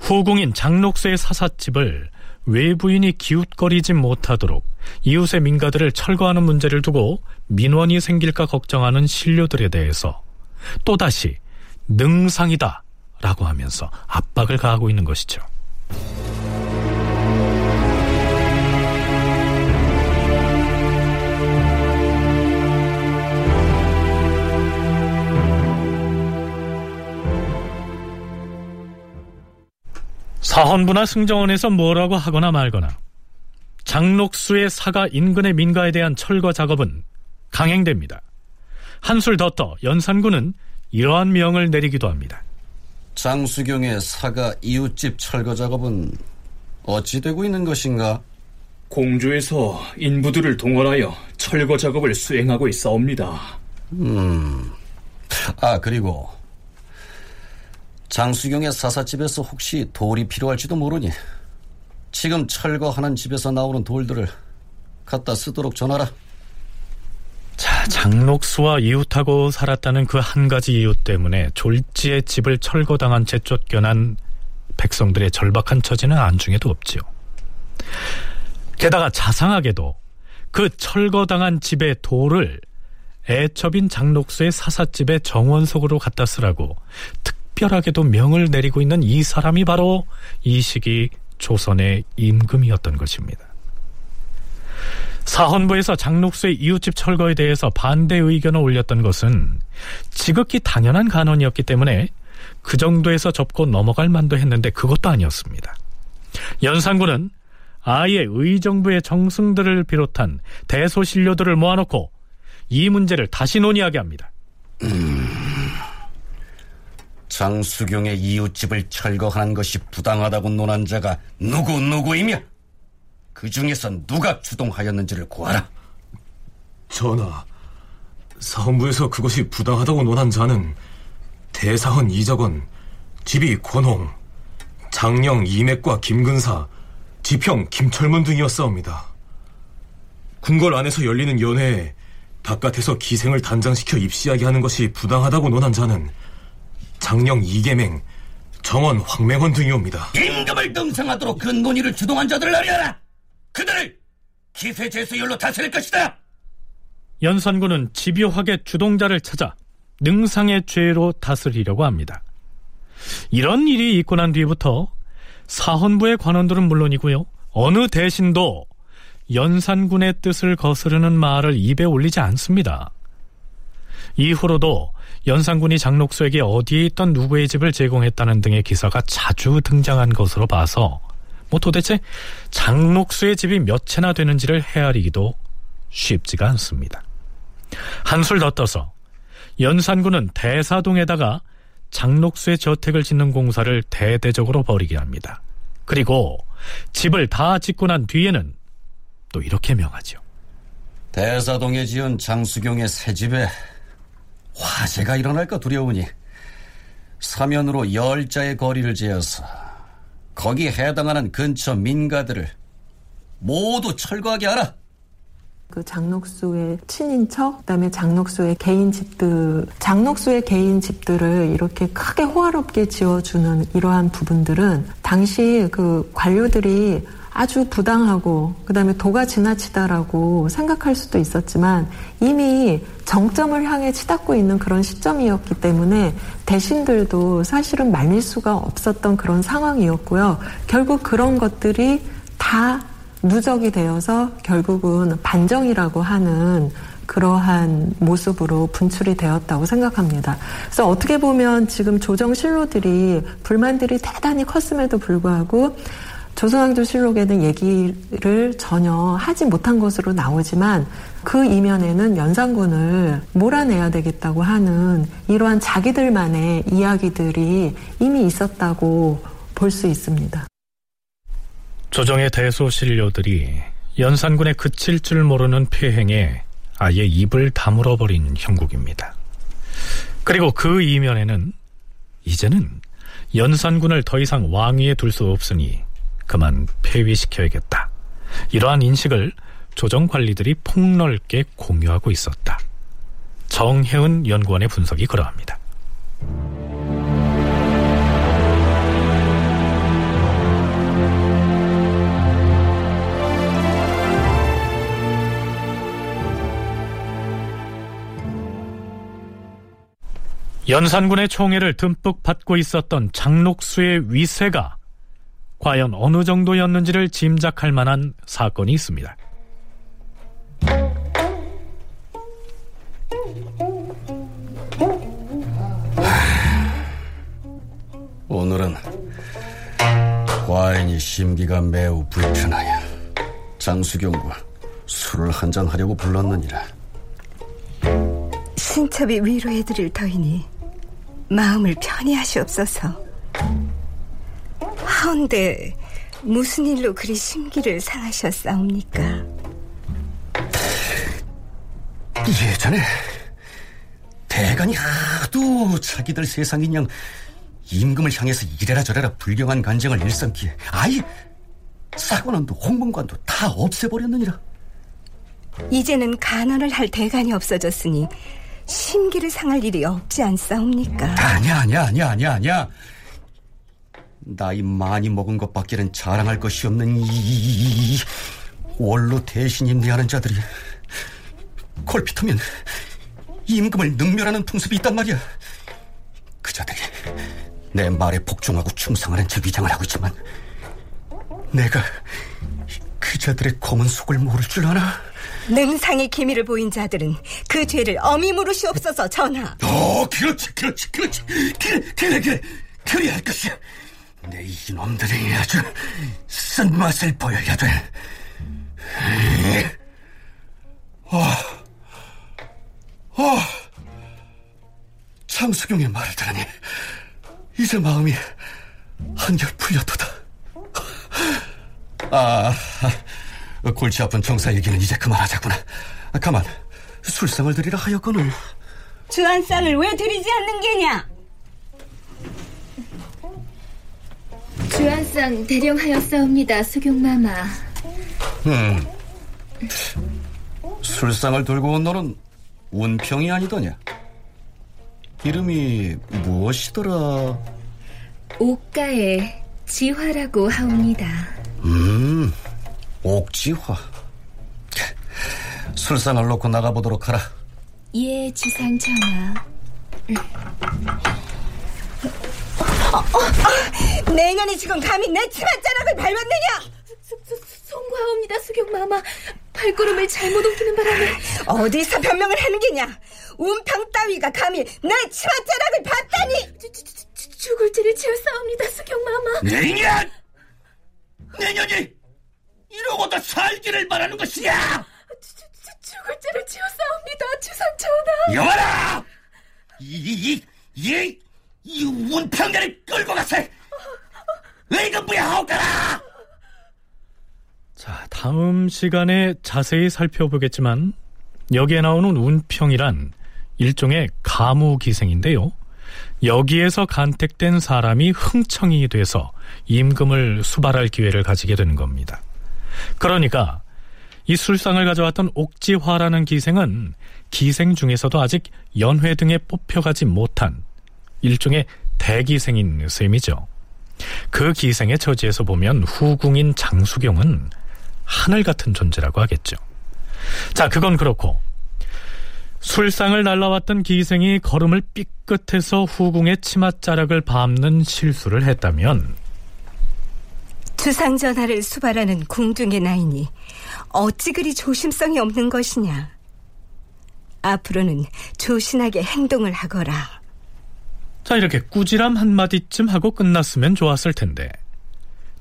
후궁인 장록수의 사사집을 외부인이 기웃거리지 못하도록 이웃의 민가들을 철거하는 문제를 두고 민원이 생길까 걱정하는 신료들에 대해서 또다시 능상이다 라고 하면서 압박을 가하고 있는 것이죠. 사헌부나 승정원에서 뭐라고 하거나 말거나 장록수의 사가 인근의 민가에 대한 철거 작업은 강행됩니다. 한술 더 떠 연산군은 이러한 명을 내리기도 합니다. 장수경의 사가 이웃집 철거 작업은 어찌 되고 있는 것인가? 공주에서 인부들을 동원하여 철거 작업을 수행하고 있사옵니다. 음. 아, 그리고 장수경의 사사집에서 혹시 돌이 필요할지도 모르니 지금 철거하는 집에서 나오는 돌들을 갖다 쓰도록 전하라. 자, 장록수와 이웃하고 살았다는 그 한 가지 이유 때문에 졸지의 집을 철거당한 채 쫓겨난 백성들의 절박한 처지는 안중에도 없지요. 게다가 자상하게도 그 철거당한 집의 돌을 애첩인 장록수의 사사집의 정원석으로 갖다 쓰라고 특 별하게도 명을 내리고 있는 이 사람이 바로 이 시기 조선의 임금이었던 것입니다. 사헌부에서 장록수의 이웃집 철거에 대해서 반대 의견을 올렸던 것은 지극히 당연한 간언이었기 때문에 그 정도에서 접고 넘어갈 만도 했는데 그것도 아니었습니다. 연산군은 아예 의정부의 정승들을 비롯한 대소신료들을 모아놓고 이 문제를 다시 논의하게 합니다. 장수경의 이웃집을 철거하는 것이 부당하다고 논한 자가 누구 누구이며 그 중에서 누가 주동하였는지를 구하라. 전하, 사헌부에서 그것이 부당하다고 논한 자는 대사헌 이적원, 집이 권홍, 장령 이맥과 김근사, 지평 김철문 등이었사옵니다. 궁궐 안에서 열리는 연회에 바깥에서 기생을 단장시켜 입시하게 하는 것이 부당하다고 논한 자는 장령 이계맹, 정원 황맹원 등이옵니다. 임금을 등상하도록 그 논의를 주동한 자들을 알려라. 그들을 기세제수율로 다스릴 것이다. 연산군은 집요하게 주동자를 찾아 능상의 죄로 다스리려고 합니다. 이런 일이 있고 난 뒤부터 사헌부의 관원들은 물론이고요. 어느 대신도 연산군의 뜻을 거스르는 말을 입에 올리지 않습니다. 이후로도 연산군이 장록수에게 어디에 있던 누구의 집을 제공했다는 등의 기사가 자주 등장한 것으로 봐서 뭐 도대체 장록수의 집이 몇 채나 되는지를 헤아리기도 쉽지가 않습니다. 한술 더 떠서 연산군은 대사동에다가 장록수의 저택을 짓는 공사를 대대적으로 벌이게 합니다. 그리고 집을 다 짓고 난 뒤에는 또 이렇게 명하죠. 대사동에 지은 장수경의 새 집에 화재가 일어날까 두려우니 사면으로 열자의 거리를 지어서 거기에 해당하는 근처 민가들을 모두 철거하게 하라. 그 장록수의 친인척, 그다음에 장록수의 개인 집들, 장록수의 개인 집들을 이렇게 크게 호화롭게 지어주는 이러한 부분들은 당시 그 관료들이 아주 부당하고 그다음에 도가 지나치다라고 생각할 수도 있었지만 이미 정점을 향해 치닫고 있는 그런 시점이었기 때문에 대신들도 사실은 말릴 수가 없었던 그런 상황이었고요. 결국 그런 것들이 다 누적이 되어서 결국은 반정이라고 하는 그러한 모습으로 분출이 되었다고 생각합니다. 그래서 어떻게 보면 지금 조정 실로들이 불만들이 대단히 컸음에도 불구하고 조선왕조실록에는 얘기를 전혀 하지 못한 것으로 나오지만 그 이면에는 연산군을 몰아내야 되겠다고 하는 이러한 자기들만의 이야기들이 이미 있었다고 볼 수 있습니다. 조정의 대소신료들이 연산군의 그칠 줄 모르는 폐행에 아예 입을 다물어 버린 형국입니다. 그리고 그 이면에는 이제는 연산군을 더 이상 왕위에 둘 수 없으니 그만 폐위시켜야겠다. 이러한 인식을 조정 관리들이 폭넓게 공유하고 있었다. 정혜은 연구원의 분석이 그러합니다. 연산군의 총애를 듬뿍 받고 있었던 장록수의 위세가 과연 어느 정도였는지를 짐작할 만한 사건이 있습니다. 오늘은 과인이 심기가 매우 불편하여 장수경과 술을 한잔 하려고 불렀느니라. 신첩이 위로해드릴 터이니 마음을 편히 하시옵소서. 하운데 무슨 일로 그리 심기를 상하셨사옵니까? 예전에 대간이 하도 자기들 세상인 양 임금을 향해서 이래라 저래라 불경한 간쟁을 일삼기에 아예 사관원도 홍문관도 다 없애버렸느니라. 이제는 간언을 할 대간이 없어졌으니 심기를 상할 일이 없지 않사옵니까? 아니야 아니야 아니야 아니야 아니야 나이 많이 먹은 것밖에는 자랑할 것이 없는 이 원로 대신 임대하는 자들이 콜피터면 임금을 능멸하는 풍습이 있단 말이야 그 자들이 내 말에 복종하고 충성하는 제 위장을 하고 있지만 내가 그 자들의 검은 속을 모를 줄 아나? 능상의 기미를 보인 자들은 그 죄를 엄히 물으시옵소서 전하. 어, 그렇지, 그렇지, 그렇지. 그래, 그래, 그래. 그래야 할 것이야. 내 이놈들이 아주 쓴맛을 보여야 돼. 아, 장수경의 말을 들으니 이제 마음이 한결 풀렸도다. 아, 골치 아픈 정사 얘기는 이제 그만하자꾸나. 가만, 술상을 드리라 하였거늘. 주한상을 왜 드리지 않는 게냐? 주한상 대령하였사옵니다, 수경마마. 음, 술상을 들고 온 너는 운평이 아니더냐? 이름이 무엇이더라? 옥가의 지화라고 하옵니다. 음, 옥지화. 술상을 놓고 나가보도록 하라. 예, 주상 전하. 어, 어, 내년이 지금 감히 내 치맛자락을 밟았느냐? 송구하옵니다, 수경마마. 발걸음을 잘못 옮기는 바람에 어디서 변명을 하는 게냐? 운평 따위가 감히 내 치맛자락을 밟다니! 죽을 죄를 지었사옵니다, 수경마마. 내년! 내년이 이러고도 살기를 바라는 것이야! 죽을 죄를 지었사옵니다, 주상 전하. 여봐라! 이, 이, 이, 이 운평가를 끌고 가서 의금부에 하옵가라! 자, 다음 시간에 자세히 살펴보겠지만 여기에 나오는 운평이란 일종의 가무기생인데요. 여기에서 간택된 사람이 흥청이 돼서 임금을 수발할 기회를 가지게 되는 겁니다. 그러니까 이 술상을 가져왔던 옥지화라는 기생은 기생 중에서도 아직 연회 등에 뽑혀가지 못한 일종의 대기생인 셈이죠. 그 기생의 처지에서 보면 후궁인 장수경은 하늘 같은 존재라고 하겠죠. 자, 그건 그렇고 술상을 날라왔던 기생이 걸음을 삐끗해서 후궁의 치맛자락을 밟는 실수를 했다면 주상 전하를 수발하는 궁중의 나이니 어찌 그리 조심성이 없는 것이냐? 앞으로는 조신하게 행동을 하거라. 자, 이렇게 꾸지람 한마디쯤 하고 끝났으면 좋았을 텐데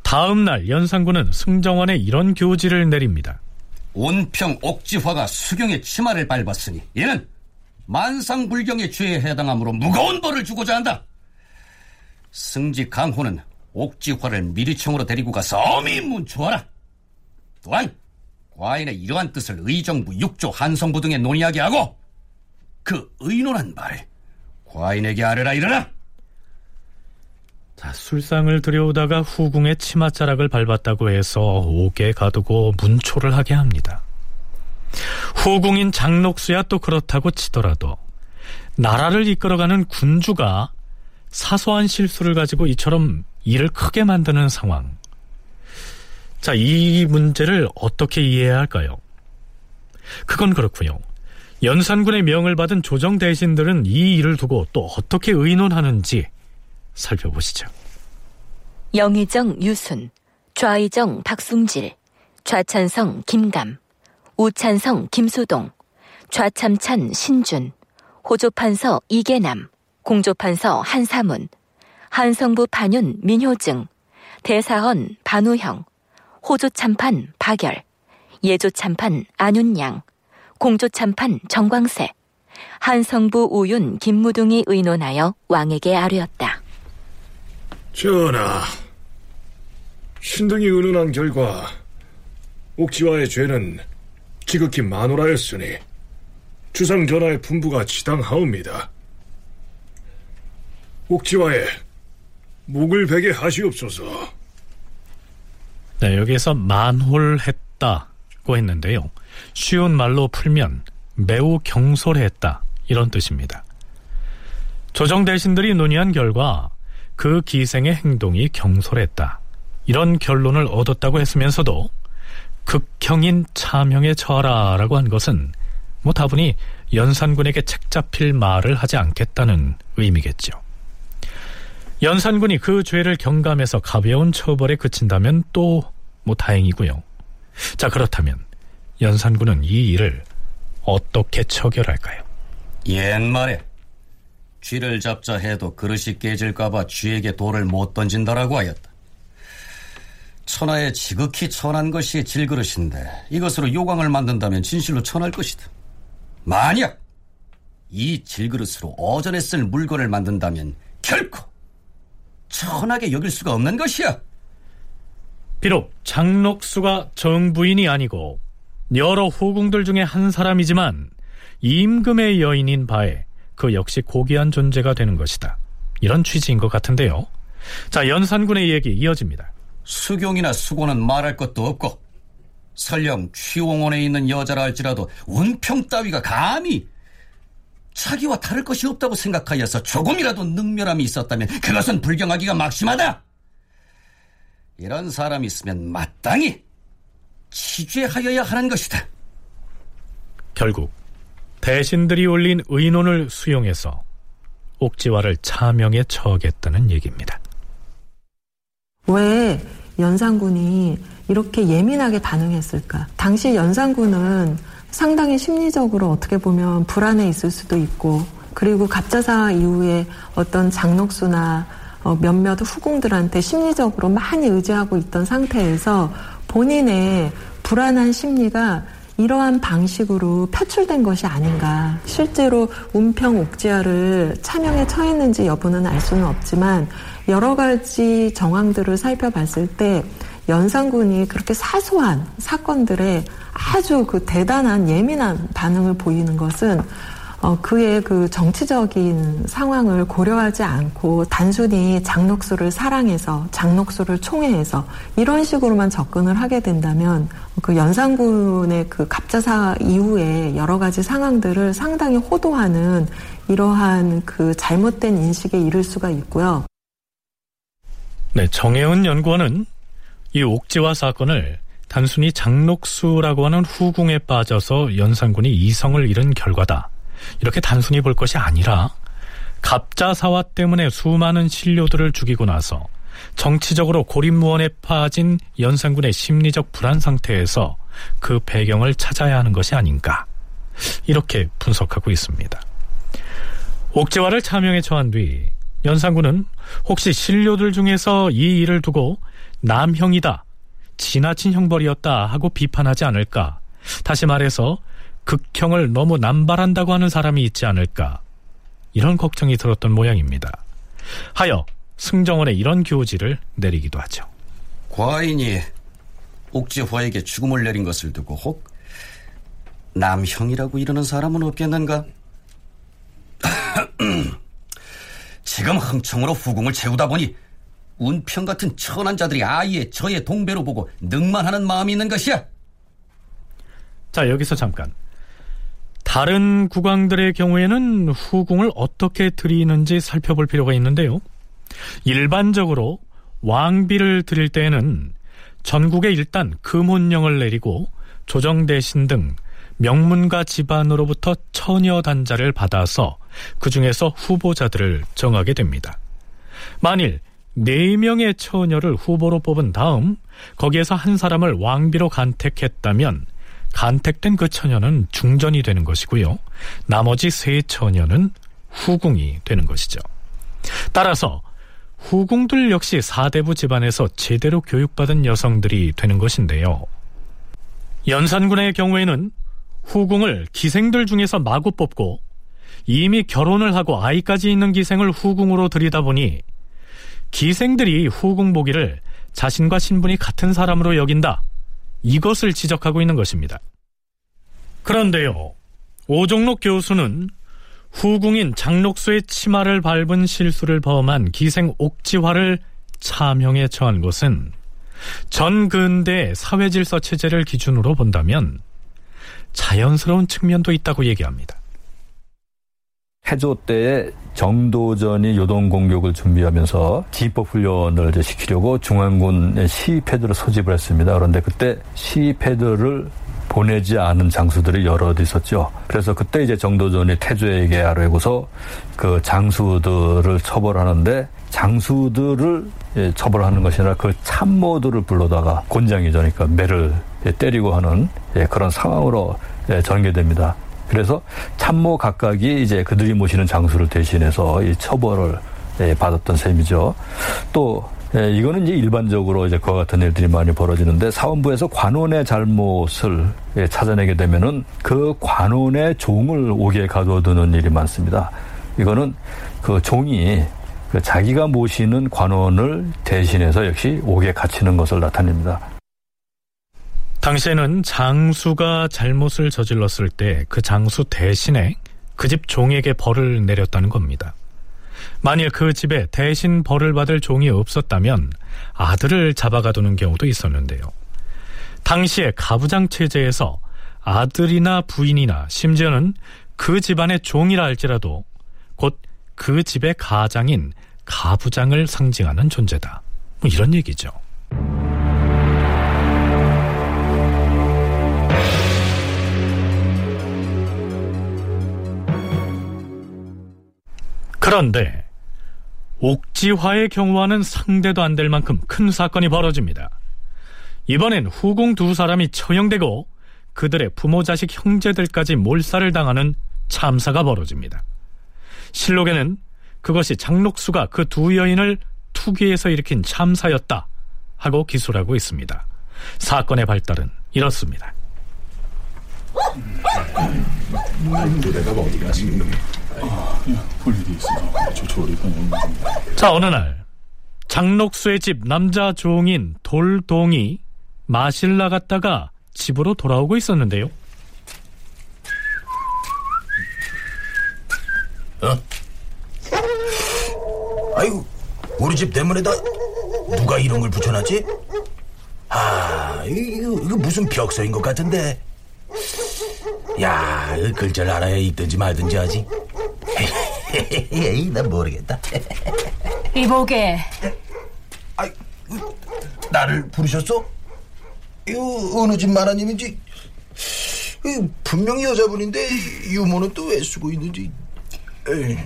다음 날 연산군은 승정원에 이런 교지를 내립니다. 온평 옥지화가 수경의 치마를 밟았으니 이는 만상불경의 죄에 해당하므로 무거운 벌을 주고자 한다. 승지 강호는 옥지화를 미리청으로 데리고 가서 엄히 문초하라. 또한 과인의 이러한 뜻을 의정부, 육조, 한성부 등에 논의하게 하고 그 의논한 말을 과인에게 아뢰라 이르라. 자, 술상을 들여오다가 후궁의 치맛자락을 밟았다고 해서 옥에 가두고 문초를 하게 합니다. 후궁인 장록수야 또 그렇다고 치더라도 나라를 이끌어가는 군주가 사소한 실수를 가지고 이처럼 일을 크게 만드는 상황. 자, 이 문제를 어떻게 이해해야 할까요? 그건 그렇고요. 연산군의 명을 받은 조정 대신들은 이 일을 두고 또 어떻게 의논하는지 살펴보시죠. 영의정 유순, 좌의정 박숭질, 좌찬성 김감, 우찬성 김수동, 좌참찬 신준, 호조판서 이계남, 공조판서 한사문, 한성부 판윤 민효증, 대사헌 반우형, 호조참판 박열, 예조참판 안윤양, 공조참판 정광세, 한성부 우윤 김무둥이 의논하여 왕에게 아뢰었다. 전하, 신등이 의논한 결과 옥지와의 죄는 지극히 만호라였으니 주상 전하의 분부가 지당하옵니다. 옥지와의 목을 베게 하시옵소서. 네, 여기에서 만홀했다 고 했는데요. 쉬운 말로 풀면 매우 경솔했다 이런 뜻입니다. 조정 대신들이 논의한 결과 그 기생의 행동이 경솔했다 이런 결론을 얻었다고 했으면서도 극형인 차명에 처하라라고 한 것은 뭐 다분히 연산군에게 책 잡힐 말을 하지 않겠다는 의미겠죠. 연산군이 그 죄를 경감해서 가벼운 처벌에 그친다면 또 뭐 다행이고요. 자 그렇다면 연산군은 이 일을 어떻게 처결할까요? 옛말에 쥐를 잡자 해도 그릇이 깨질까봐 쥐에게 돌을 못 던진다라고 하였다. 천하에 지극히 천한 것이 질그릇인데 이것으로 요광을 만든다면 진실로 천할 것이다. 만약 이 질그릇으로 어전에 쓸 물건을 만든다면 결코 천하게 여길 수가 없는 것이야. 비록 장록수가 정부인이 아니고 여러 후궁들 중에 한 사람이지만 임금의 여인인 바에 그 역시 고귀한 존재가 되는 것이다. 이런 취지인 것 같은데요. 자, 연산군의 얘기 이어집니다. 수경이나 수고는 말할 것도 없고 설령 취홍원에 있는 여자라 할지라도 운평 따위가 감히 자기와 다를 것이 없다고 생각하여서 조금이라도 능멸함이 있었다면 그것은 불경하기가 막심하다. 이런 사람이 있으면 마땅히 치죄하여야 하는 것이다. 결국 대신들이 올린 의논을 수용해서 옥지화를 차명에 처하겠다는 얘기입니다. 왜 연산군이 이렇게 예민하게 반응했을까? 당시 연산군은 상당히 심리적으로 어떻게 보면 불안해 있을 수도 있고, 그리고 갑자사 이후에 어떤 장록수나 어, 몇몇 후궁들한테 심리적으로 많이 의지하고 있던 상태에서 본인의 불안한 심리가 이러한 방식으로 표출된 것이 아닌가. 실제로 운평 옥지아를 차명에 처했는지 여부는 알 수는 없지만 여러 가지 정황들을 살펴봤을 때 연산군이 그렇게 사소한 사건들에 아주 그 대단한 예민한 반응을 보이는 것은 어, 그의 그 정치적인 상황을 고려하지 않고 단순히 장록수를 사랑해서 장록수를 총애해서 이런 식으로만 접근을 하게 된다면 그 연산군의 그 갑자사 이후에 여러 가지 상황들을 상당히 호도하는 이러한 그 잘못된 인식에 이를 수가 있고요. 네, 정혜은 연구원은 이 옥지화 사건을 단순히 장록수라고 하는 후궁에 빠져서 연산군이 이성을 잃은 결과다. 이렇게 단순히 볼 것이 아니라 갑자사화 때문에 수많은 신료들을 죽이고 나서 정치적으로 고립무원에 빠진 연산군의 심리적 불안 상태에서 그 배경을 찾아야 하는 것이 아닌가 이렇게 분석하고 있습니다. 옥지화를 차명에 처한 뒤 연산군은 혹시 신료들 중에서 이 일을 두고 남형이다 지나친 형벌이었다 하고 비판하지 않을까 다시 말해서 극형을 너무 남발한다고 하는 사람이 있지 않을까 이런 걱정이 들었던 모양입니다. 하여 승정원에 이런 교지를 내리기도 하죠. 과인이 옥지화에게 죽음을 내린 것을 두고 혹 남형이라고 이러는 사람은 없겠는가? 지금 흥청으로 후궁을 채우다 보니 운평 같은 천한 자들이 아예 저의 동배로 보고 능만하는 마음이 있는 것이야. 자 여기서 잠깐 다른 국왕들의 경우에는 후궁을 어떻게 드리는지 살펴볼 필요가 있는데요. 일반적으로 왕비를 드릴 때에는 전국에 일단 금혼령을 내리고 조정 대신 등 명문가 집안으로부터 처녀 단자를 받아서 그 중에서 후보자들을 정하게 됩니다. 만일 4명의 처녀를 후보로 뽑은 다음 거기에서 한 사람을 왕비로 간택했다면 간택된 그 처녀는 중전이 되는 것이고요. 나머지 세 처녀는 후궁이 되는 것이죠. 따라서 후궁들 역시 사대부 집안에서 제대로 교육받은 여성들이 되는 것인데요. 연산군의 경우에는 후궁을 기생들 중에서 마구 뽑고 이미 결혼을 하고 아이까지 있는 기생을 후궁으로 들이다 보니 기생들이 후궁 보기를 자신과 신분이 같은 사람으로 여긴다. 이것을 지적하고 있는 것입니다. 그런데요, 오종록 교수는 후궁인 장록수의 치마를 밟은 실수를 범한 기생 옥지화를 차명에 처한 것은 전 근대 사회 질서 체제를 기준으로 본다면 자연스러운 측면도 있다고 얘기합니다. 해조 때에 정도전이 요동 공격을 준비하면서 기법 훈련을 이제 시키려고 중앙군의 시패들을 소집을 했습니다. 그런데 그때 시패들을 보내지 않은 장수들이 여럿 있었죠. 그래서 그때 이제 정도전이 태조에게 아뢰고서 그 장수들을 처벌하는데 장수들을 예, 처벌하는 것이 아니라 그 참모들을 불러다가 곤장이죠. 그러니까 매를 예, 때리고 하는 예, 그런 상황으로 전개됩니다. 그래서 참모 각각이 이제 그들이 모시는 장수를 대신해서 이 처벌을 받았던 셈이죠. 또 예, 이거는 이제 일반적으로 이제 그와 같은 일들이 많이 벌어지는데 사원부에서 관원의 잘못을 예, 찾아내게 되면은 그 관원의 종을 옥에 가둬두는 일이 많습니다. 이거는 그 종이 그 자기가 모시는 관원을 대신해서 역시 옥에 갇히는 것을 나타냅니다. 당시에는 장수가 잘못을 저질렀을 때 그 장수 대신에 그 집 종에게 벌을 내렸다는 겁니다. 만일 그 집에 대신 벌을 받을 종이 없었다면 아들을 잡아가두는 경우도 있었는데요. 당시의 가부장 체제에서 아들이나 부인이나 심지어는 그 집안의 종이라 할지라도 곧 그 집의 가장인 가부장을 상징하는 존재다. 뭐 이런 얘기죠. 그런데 옥지화의 경우와는 상대도 안 될 만큼 큰 사건이 벌어집니다. 이번엔 후궁 두 사람이 처형되고 그들의 부모 자식 형제들까지 몰살을 당하는 참사가 벌어집니다. 실록에는 그것이 장록수가 그 두 여인을 투기해서 일으킨 참사였다 하고 기술하고 있습니다. 사건의 발달은 이렇습니다. 자, 어느 날 장록수의 집 남자 종인 돌동이 마실 나갔다가 집으로 돌아오고 있었는데요. 어? 아이고, 우리 집 대문에다 누가 이런 걸 붙여놨지? 아, 이거, 이거 무슨 벽서인 것 같은데. 야, 이 글자를 알아야 읽든지 말든지 하지. 에이, 난 모르겠다. 이보게. 나를 부르셨어? 이거 어느 집 마나님인지 이 분명히 여자분인데 유모는 또 왜 쓰고 있는지 에이.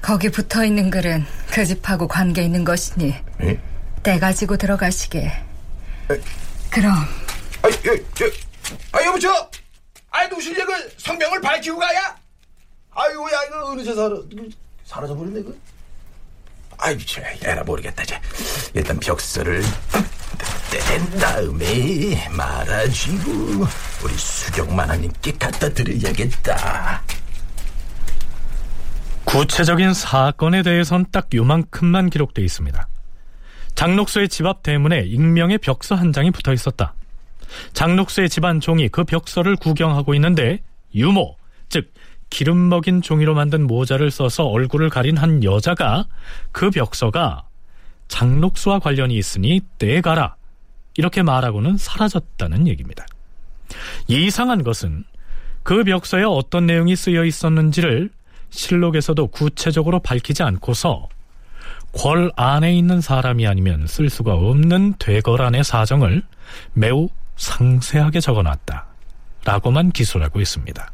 거기 붙어 있는 글은 그 집하고 관계 있는 것이니 에? 때 가지고 들어가시게. 그럼 아, 여, 여, 아 여보죠? 아 노실력을 성명을 밝히고 가야? 아이고 야 이거 어느새 사라 사라져 버렸네 그. 아이 저 에라 모르겠다 이제 일단 벽서를 뗀 다음에 말아주고 우리 수경만화님께 갖다 드려야겠다. 구체적인 사건에 대해선 딱 요만큼만 기록되어 있습니다. 장록수의 집 앞 대문에 익명의 벽서 한 장이 붙어 있었다. 장록수의 집안 종이 그 벽서를 구경하고 있는데 유모, 즉 기름 먹인 종이로 만든 모자를 써서 얼굴을 가린 한 여자가 그 벽서가 장록수와 관련이 있으니 떼가라 이렇게 말하고는 사라졌다는 얘기입니다. 이상한 것은 그 벽서에 어떤 내용이 쓰여 있었는지를 실록에서도 구체적으로 밝히지 않고서 궐 안에 있는 사람이 아니면 쓸 수가 없는 되거란의 사정을 매우 상세하게 적어놨다. 라고만 기술하고 있습니다.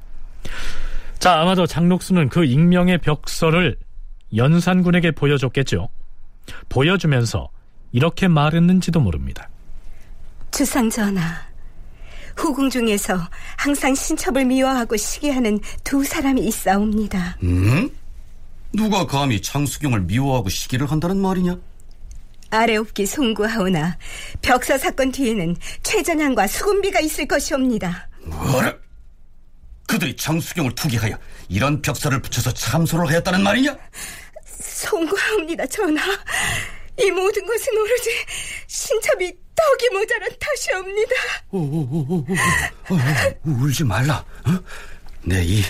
자, 아마도 장록수는 그 익명의 벽서를 연산군에게 보여줬겠죠. 보여주면서 이렇게 말했는지도 모릅니다. 주상 전하, 후궁 중에서 항상 신첩을 미워하고 시기하는 두 사람이 있사옵니다. 음? 누가 감히 장수경을 미워하고 시기를 한다는 말이냐? 아래옵기 송구하오나 벽서 사건 뒤에는 최전향과 수군비가 있을 것이옵니다. 뭐라? 그들이 장수경을 투기하여 이런 벽서를 붙여서 참소를 하였다는 말이냐? 송구하옵니다, 전하. 이 모든 것은 오로지 신첩이 떡이 모자란 탓이옵니다. 오오오오, 울지 말라. 어? 내이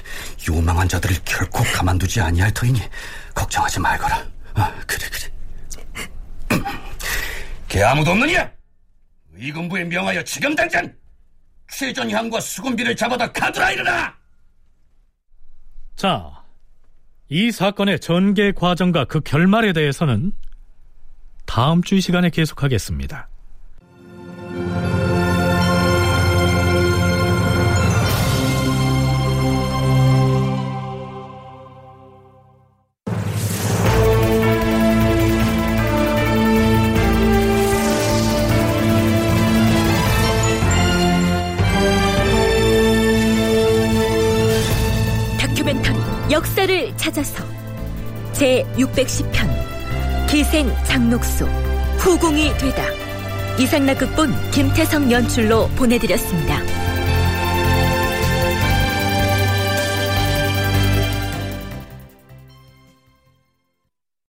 요망한 자들을 결코 가만두지 아니할 터이니 걱정하지 말거라. 아, 그래 그래. 개 아무도 없느냐? 의금부에 명하여 지금 당장 최전향과 수군비를 잡아다 가두라 이르라. 자, 이 사건의 전개 과정과 그 결말에 대해서는 다음 주이 시간에 계속하겠습니다. 역사를 찾아서 제 610편 기생 장록수 후궁이 되다. 이상락 극본 김태성 연출로 보내드렸습니다.